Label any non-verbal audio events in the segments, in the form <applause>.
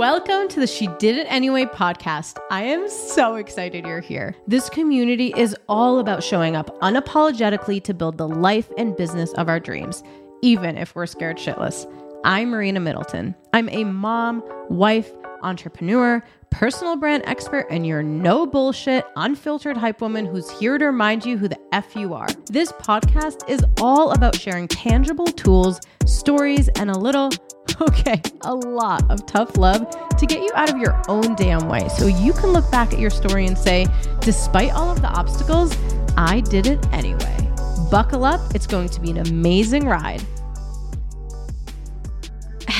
Welcome to the She Did It Anyway podcast. I am so excited you're here. This community is all about showing up unapologetically to build the life and business of our dreams, even if we're scared shitless. I'm Marina Middleton. I'm a mom, wife, entrepreneur, personal brand expert, and your no bullshit, unfiltered hype woman who's here to remind you who the F you are. This podcast is all about sharing tangible tools, stories, and a little <laughs> okay, a lot of tough love to get you out of your own damn way so you can look back at your story and say, despite all of the obstacles, I did it anyway. Buckle up, it's going to be an amazing ride.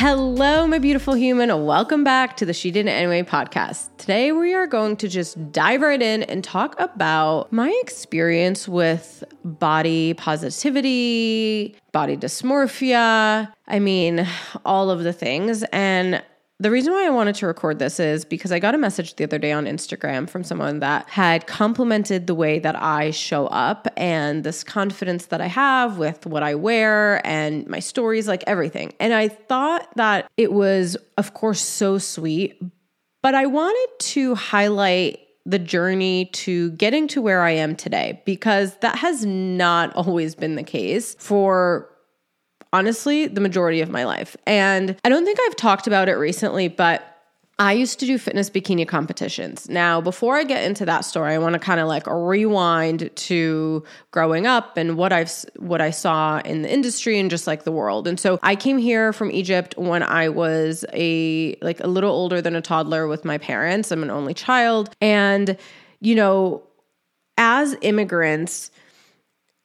Hello, my beautiful human. Welcome back to the She Did It Anyway podcast. Today, we are going to just dive right in and talk about my experience with body positivity, body dysmorphia. I mean, all of the things. And the reason why I wanted to record this is because I got a message the other day on Instagram from someone that had complimented the way that I show up and this confidence that I have with what I wear and my stories, like everything. And I thought that it was, of course, so sweet, but I wanted to highlight the journey to getting to where I am today because that has not <laughs> always been the case for honestly the majority of my life. And I don't think I've talked about it recently, but I used to do fitness bikini competitions. Now, before I get into that story, I want to kind of like rewind to growing up and what I've what I saw in the industry and just like the world. And so I came here from Egypt when I was a like a little older than a toddler with my parents. I'm an only child and you know, as immigrants,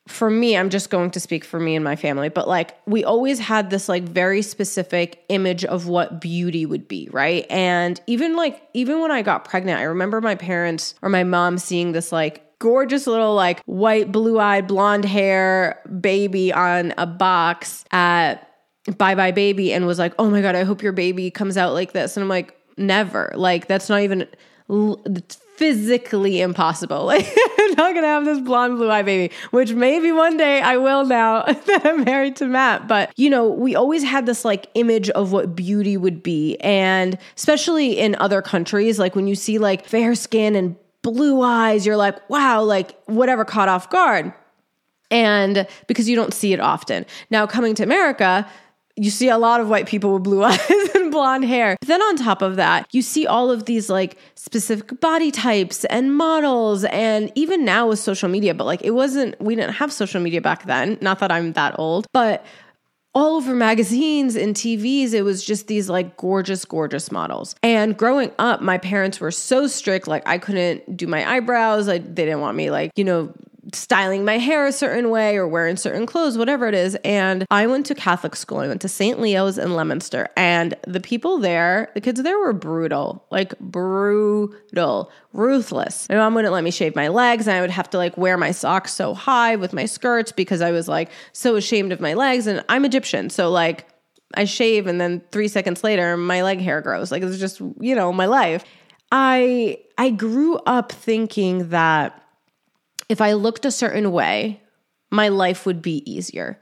for me, I'm just going to speak for me and my family, but like we always had this like very specific image of what beauty would be, right? And even like, even when I got pregnant, I remember my parents or my mom seeing this like gorgeous little like white, blue eyed, blonde hair baby on a box at buybuy BABY and was like, oh my God, I hope your baby comes out like this. And I'm like, never. Like, that's not even physically impossible. <laughs> Like, I'm not gonna have this blonde, blue eye baby, which maybe one day I will now <laughs> that I'm married to Matt. But, you know, we always had this like image of what beauty would be. And especially in other countries, like when you see like fair skin and blue eyes, you're like, wow, like whatever caught off guard. And because you don't see it often. Now, coming to America, you see a lot of white people with blue <laughs> eyes and blonde hair. But then on top of that, you see all of these like specific body types and models. And even now with social media, but like it wasn't, we didn't have social media back then. Not that I'm that old, but all over magazines and TVs, it was just these like gorgeous, gorgeous models. And growing up, my parents were so strict. Like I couldn't do my eyebrows. Like they didn't want me like, you know, styling my hair a certain way or wearing certain clothes, whatever it is. And I went to Catholic school. I went to St. Leo's in Leominster. And the people there, the kids there were brutal, like brutal, ruthless. My mom wouldn't let me shave my legs. And I would have to like wear my socks so high with my skirts because I was like so ashamed of my legs. And I'm Egyptian. So like I shave and then three seconds later my leg hair grows. Like it's just, you know, my life. I I grew up thinking that if I looked a certain way, my life would be easier.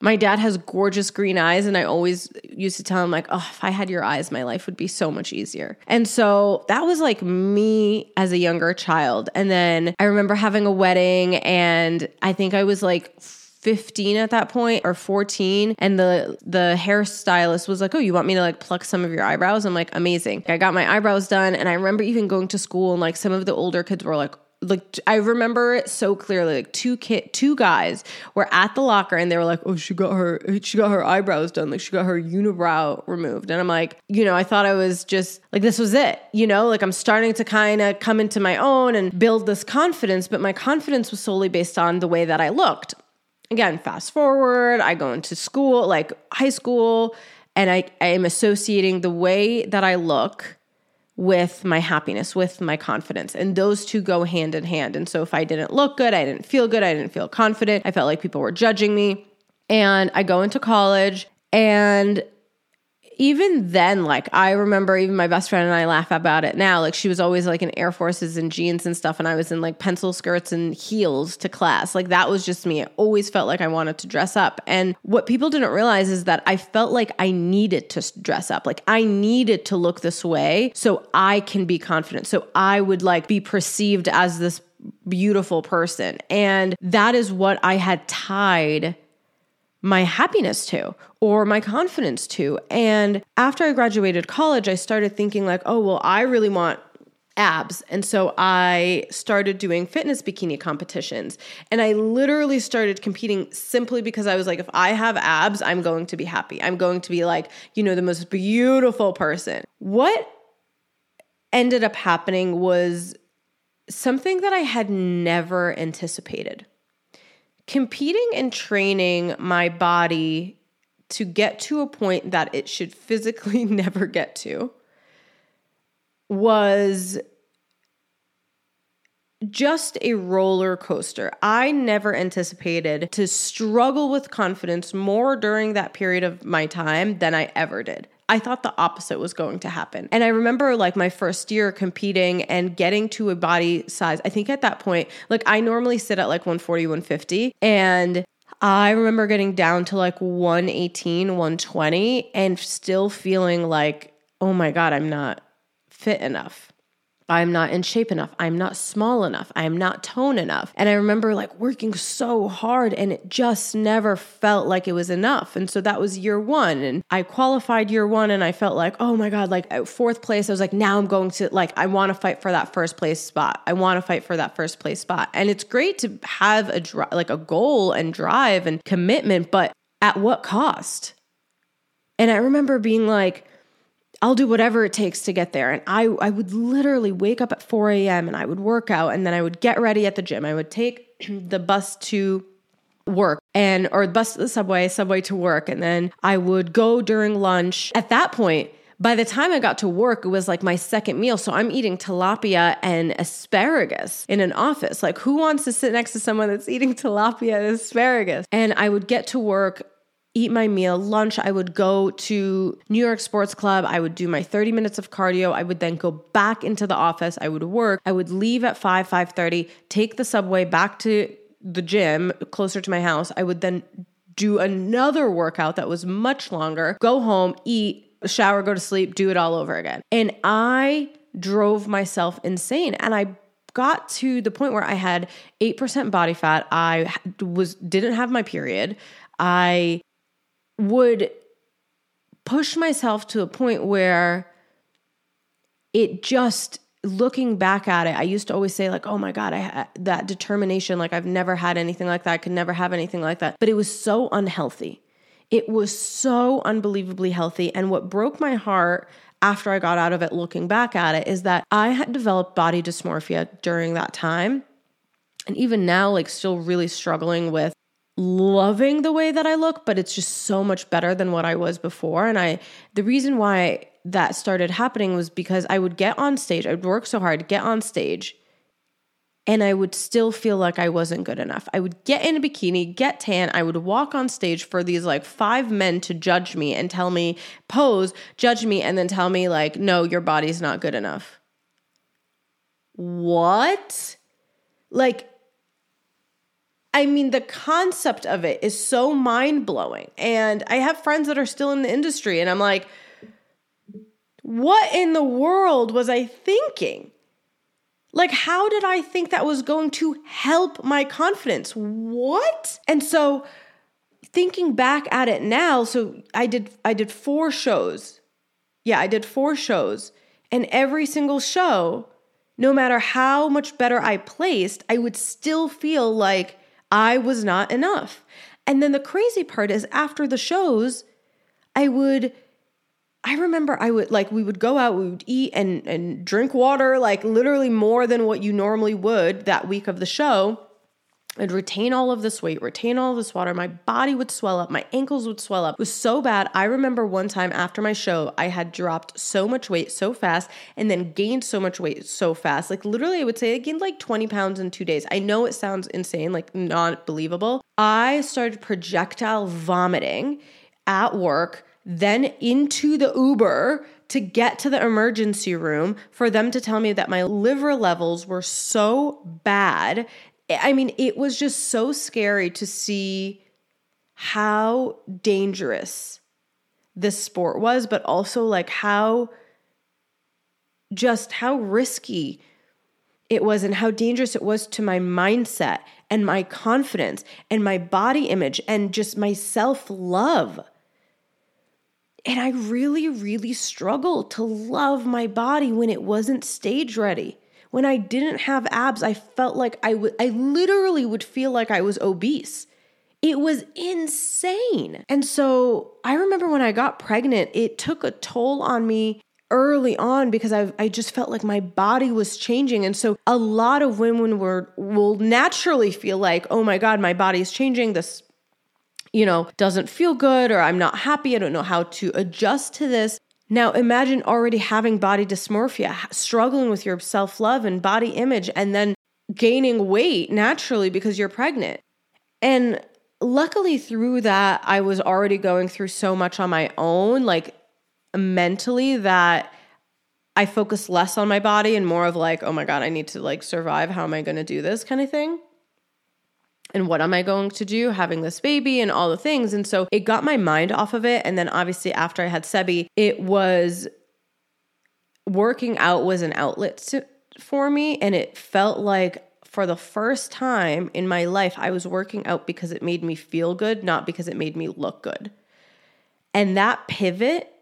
My dad has gorgeous green eyes, and I always used to tell him, like, oh, if I had your eyes, my life would be so much easier. And so that was like me as a younger child. And then I remember having a wedding, and I think I was like 15 at that point or 14 and the the hairstylist was like oh you want me to like pluck some of your eyebrows i'm like amazing i got my eyebrows done and i remember even going to school and like some of the older kids were like like I remember it so clearly. Like two kid, two guys were at the locker, and they were like, "Oh, she got her, she got her eyebrows done. Like she got her unibrow removed." And I'm like, you know, I thought I was just like this was it. You know, like I'm starting to kind of come into my own and build this confidence, but my confidence was solely based on the way that I looked. Again, fast forward, I go into school, like high school, and I I am associating the way that I look with my happiness, with my confidence. And those two go hand in hand. And so if I didn't look good, I didn't feel good, I didn't feel confident, I felt like people were judging me. And I go into college and even then, like I remember even my best friend and I laugh about it now. Like she was always like in Air Forces and jeans and stuff, and I was in like pencil skirts and heels to class. Like that was just me. I always felt like I wanted to dress up. And what people didn't realize is that I felt like I needed to dress up. Like I needed to look this way so I can be confident. So I would like be perceived as this beautiful person. And that is what I had tied my happiness to or my confidence to. And after I graduated college, I started thinking, like, oh, well, I really want abs. And so I started doing fitness bikini competitions. And I literally started competing simply because I was like, if I have abs, I'm going to be happy. I'm going to be like, you know, the most beautiful person. What ended up happening was something that I had never anticipated competing and training my body to get to a point that it should physically <laughs> never get to was just a roller coaster. I never anticipated to struggle with confidence more during that period of my time than I ever did. I thought the opposite was going to happen. And I remember like my first year competing and getting to a body size. I think at that point, like I normally sit at like 140, 150. And I remember getting down to like 118, 120 and still feeling like, oh my God, I'm not fit enough. I'm not in shape enough. I'm not small enough. I'm not tone enough. And I remember like working so hard and it just never felt like it was enough. And so that was year one. And I qualified year one and I felt like, oh my God, like fourth place, I was like, now I'm going to, like, I want to fight for that first place spot. I want to fight for that first place spot. And it's great to have a, like a goal and drive and commitment, but at what cost? And I remember being like, I'll do whatever it takes to get there. And I, I would literally wake up at 4 a.m. and I would work out and then I would get ready at the gym. I would take <clears throat> the bus to work and or the bus to the subway, subway to work. And then I would go during lunch. At that point, by the time I got to work, it was like my second meal. So I'm eating tilapia and asparagus in an office. Like, who wants to sit next to someone that's eating <laughs> tilapia and asparagus? And I would get to work eat my meal. Lunch, I would go to New York Sports Club. I would do my 30 minutes of cardio. I would then go back into the office. I would work. I would leave at 5, 5:30, take the subway back to the gym closer to my house. I would then do another workout that was much longer, go home, eat, shower, go to sleep, do it all over again. And I drove myself insane. And I got to the point where I had 8% body fat. I was didn't have my period. I would push myself to a point where it just looking back at it i used to always say like oh my god i had that determination like i've never had anything like that i could never have anything like that. But it was so unhealthy. It was so unbelievably healthy. And what broke my heart after i got out of it looking back at it is that i had developed body dysmorphia during that time. And even now like still really struggling with loving the way that I look, but it's just so much better than what I was before. And I, the reason why that started happening was because I would get on stage, I'd work so hard, get on stage, and I would still feel like I wasn't good enough. I would get in a bikini, get tan, I would walk on stage for these like five men to judge me and tell me, pose, judge me, and then tell me, like, no, your body's not good enough. What? Like, I mean, the concept of it is so mind blowing. And I have friends that are still in the industry, and I'm like, what in the world was I thinking? Like, how did I think that was going to help my confidence? What? And so, thinking back at it now, so I did I did four shows. Yeah, I did four shows. And every single show, no matter how much better I placed, I would still feel like I was not enough. And then the crazy part is after the shows, I would I remember I would like we would go out, we would eat and and drink water like literally more than what you normally would that week of the show. I'd retain all of this weight, retain all this water. My body would swell up, my ankles would swell up. It was so bad. I remember one time after my show, I had dropped so much weight so fast and then gained so much weight so fast. Like literally, I would say I gained like 20 pounds in two days. I know it sounds insane, like not believable. I started projectile vomiting at work then into the Uber to get to the emergency room for them to tell me that my liver levels were so bad. I mean, it was just so scary to see how dangerous this sport was, but also like how just how risky it was and how dangerous it was to my mindset and my confidence and my body image and just my self love. And I really, really struggled to love my body when it wasn't stage ready. When I didn't have abs, I felt like I would, I literally would feel like I was obese. It was insane. And so I remember when I got pregnant, it took a toll on me early on because I I just felt like my body was changing and so a lot of women were will naturally feel like oh my god my body is changing this you know doesn't feel good or I'm not happy I don't know how to adjust to this now imagine already having body dysmorphia struggling with your self-love and body image and then gaining weight naturally because you're pregnant and luckily through that I was already going through so much on my own like mentally that I focus less on my body and more of like, oh my God, I need to like survive. How am I going to do this kind of thing? And what am I going to do having this baby and all the things? And so it got my mind off of it. And then obviously after I had Sebi, it was working out was an outlet to, for me. And it felt like for the first time in my life, I was working out because it made me feel good, not because it made me look good. And that pivot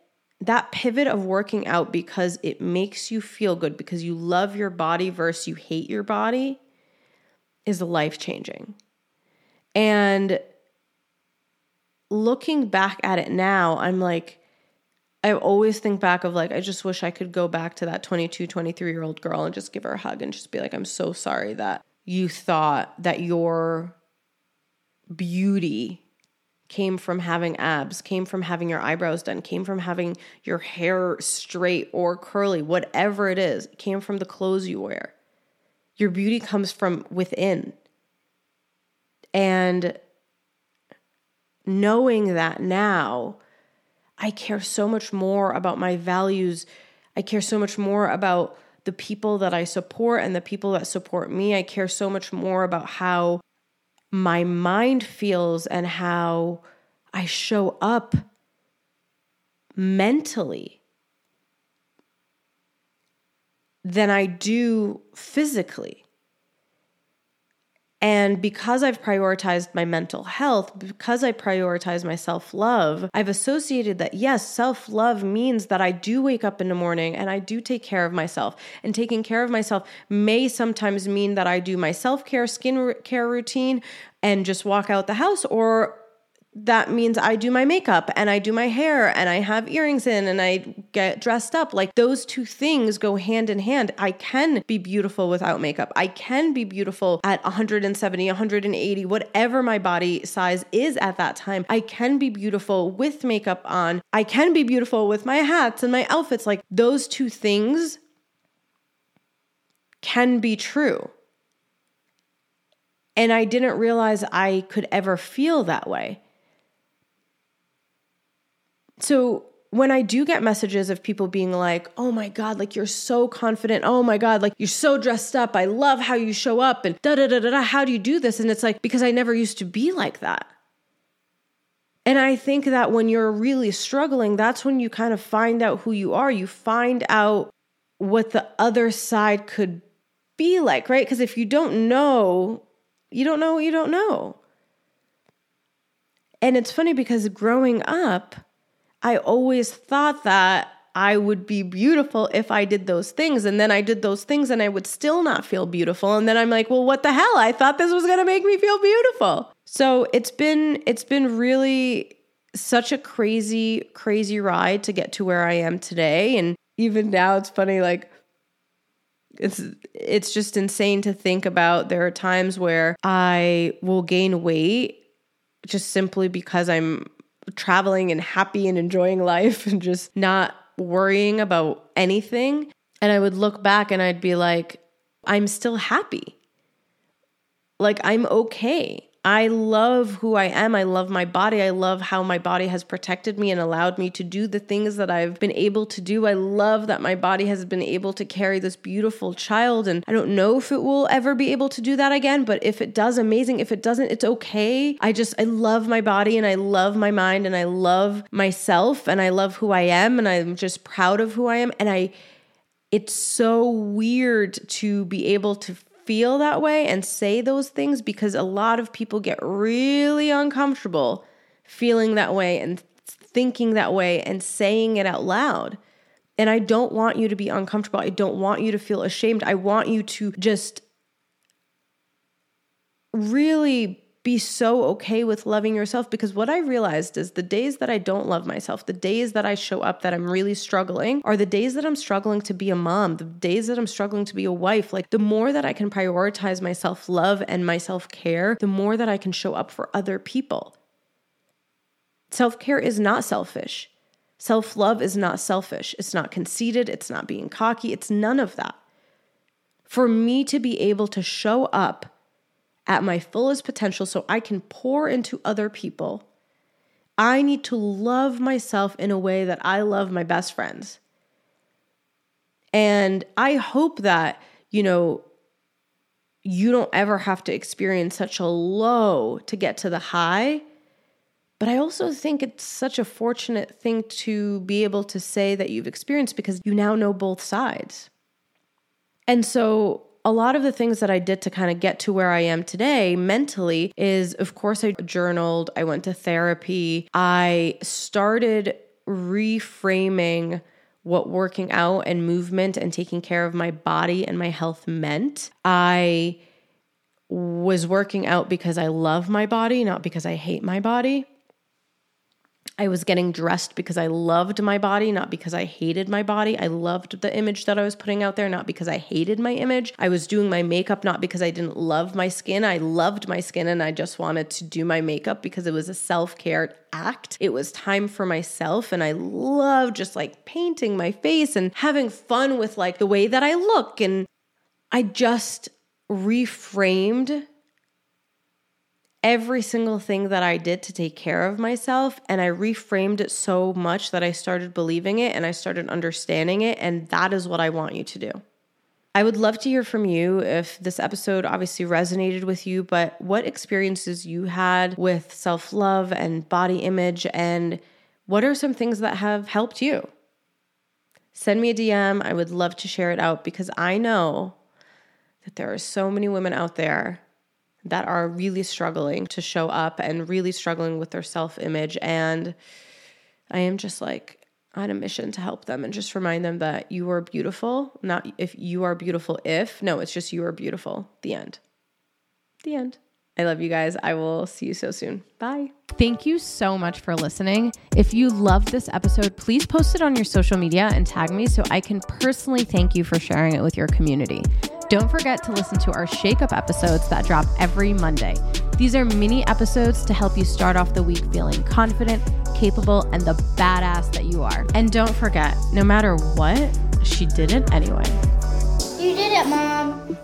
that pivot of working out because it makes you feel good because you love your body versus you hate your body is life changing. And looking back at it now, I'm like, I always think back of like, I just wish I could go back to that 22, 23 year old girl and just give her a hug and just be like, I'm so sorry that you thought that your beauty came from having abs, came from having your eyebrows done, came from having your hair straight or curly, whatever it is, came from the clothes you wear. Your beauty comes from within. And knowing that now, I care so much more about my values. I care so much more about the people that I support and the people that support me. I care so much more about how my mind feels and how I show up mentally than I do physically. And because I've prioritized my mental health, because I prioritize my self love, I've associated that yes, self love means that I do wake up in the morning and I do take care of myself. And taking care of myself may sometimes mean that I do my self care, skin care routine and just walk out the house, or that means I do my makeup and I do my hair and I have earrings in and I get dressed up. Like those two things go hand in hand. I can be beautiful without makeup. I can be beautiful at 170, 180, whatever my body size is at that time. I can be beautiful with makeup on. I can be beautiful with my hats and my outfits. Like those two things can be true. And I didn't realize I could ever feel that way so when I do get messages of people being like, oh my God, like you're so confident. Oh my God, like you're so dressed up. I love how you show up and da da da da da. How do you do this? And it's like, because I never used to be like that. And I think that when you're really struggling, that's when you kind of find out who you are. You find out what the other side could be like, right? Because if you don't know, you don't know what you don't know. And it's funny because growing up, I always thought that I would be beautiful if I did those things. And then I did those things and I would still not feel beautiful. And then I'm like, well, what the hell? I thought this was going to make me feel beautiful. So it's been, it's been really such a crazy, crazy ride to get to where I am today. And even now it's funny, like, it's it's just insane to think about there are times where I will gain weight just simply because I'm traveling and happy and enjoying life and just not worrying about anything. And I would look back and I'd be like, I'm still happy. Like, I'm okay. I love who I am. I love my body. I love how my body has protected me and allowed me to do the things that I've been able to do. I love that my body has been able to carry this beautiful child. And I don't know if it will ever be able to do that again, but if it does, amazing. If it doesn't, it's okay. I just, I love my body and I love my mind and I love myself and I love who I am and I'm just proud of who I am. And I, it's so weird to be able to feel that way and say those things because a lot of people get really uncomfortable feeling that way and thinking that way and saying it out loud. And I don't want you to be uncomfortable. I don't want you to feel ashamed. I want you to just really be so okay with loving yourself because what I realized is the days that I don't love myself, the days that I show up that I'm really struggling, are the days that I'm struggling to be a mom, the days that I'm struggling to be a wife. Like the more that I can prioritize my self love and my self care, the more that I can show up for other people. Self care is not selfish. Self love is not selfish. It's not conceited. It's not being cocky. It's none of that. For me to be able to show up at my fullest potential so I can pour into other people, I need to love myself in a way that I love my best friends. And I hope that, you know, you don't ever have to experience such a low to get to the high. But I also think it's such a fortunate thing to be able to say that you've experienced because you now know both sides. And so a lot of the things that I did to kind of get to where I am today mentally is, of course, I journaled, I went to therapy, I started reframing what working out and movement and taking care of my body and my health meant. I was working out because I love my body, not because I hate my body. I was getting dressed because I loved my body, not because I hated my body. I loved the image that I was putting out there, not because I hated my image. I was doing my makeup not because I didn't love my skin. I loved my skin and I just wanted to do my makeup because it was a self care act. It was time for myself. And I love just like painting my face and having fun with like the way that I look. And I just reframed every single thing that I did to take care of myself. And I reframed it so much that I started believing it and I started understanding it. And that is what I want you to do. I would love to hear from you if this episode obviously resonated with you, but what experiences you had with self love and body image, and what are some things that have helped you? Send me a DM. I would love to share it out because I know that there are so many women out there that are really struggling to show up and really struggling with their self image. And I am just like on a mission to help them and just remind them that you are beautiful. Not if you are beautiful, if, no, it's just you are beautiful. The end. The end. I love you guys. I will see you so soon. Bye. Thank you so much for listening. If you loved this episode, please post it on your social media and tag me so I can personally thank you for sharing it with your community. Don't forget to listen to our Shake Up episodes that drop every Monday. These are mini episodes to help you start off the week feeling confident, capable, and the badass that you are. And don't forget, no matter what, she did it anyway. You did it, Mom.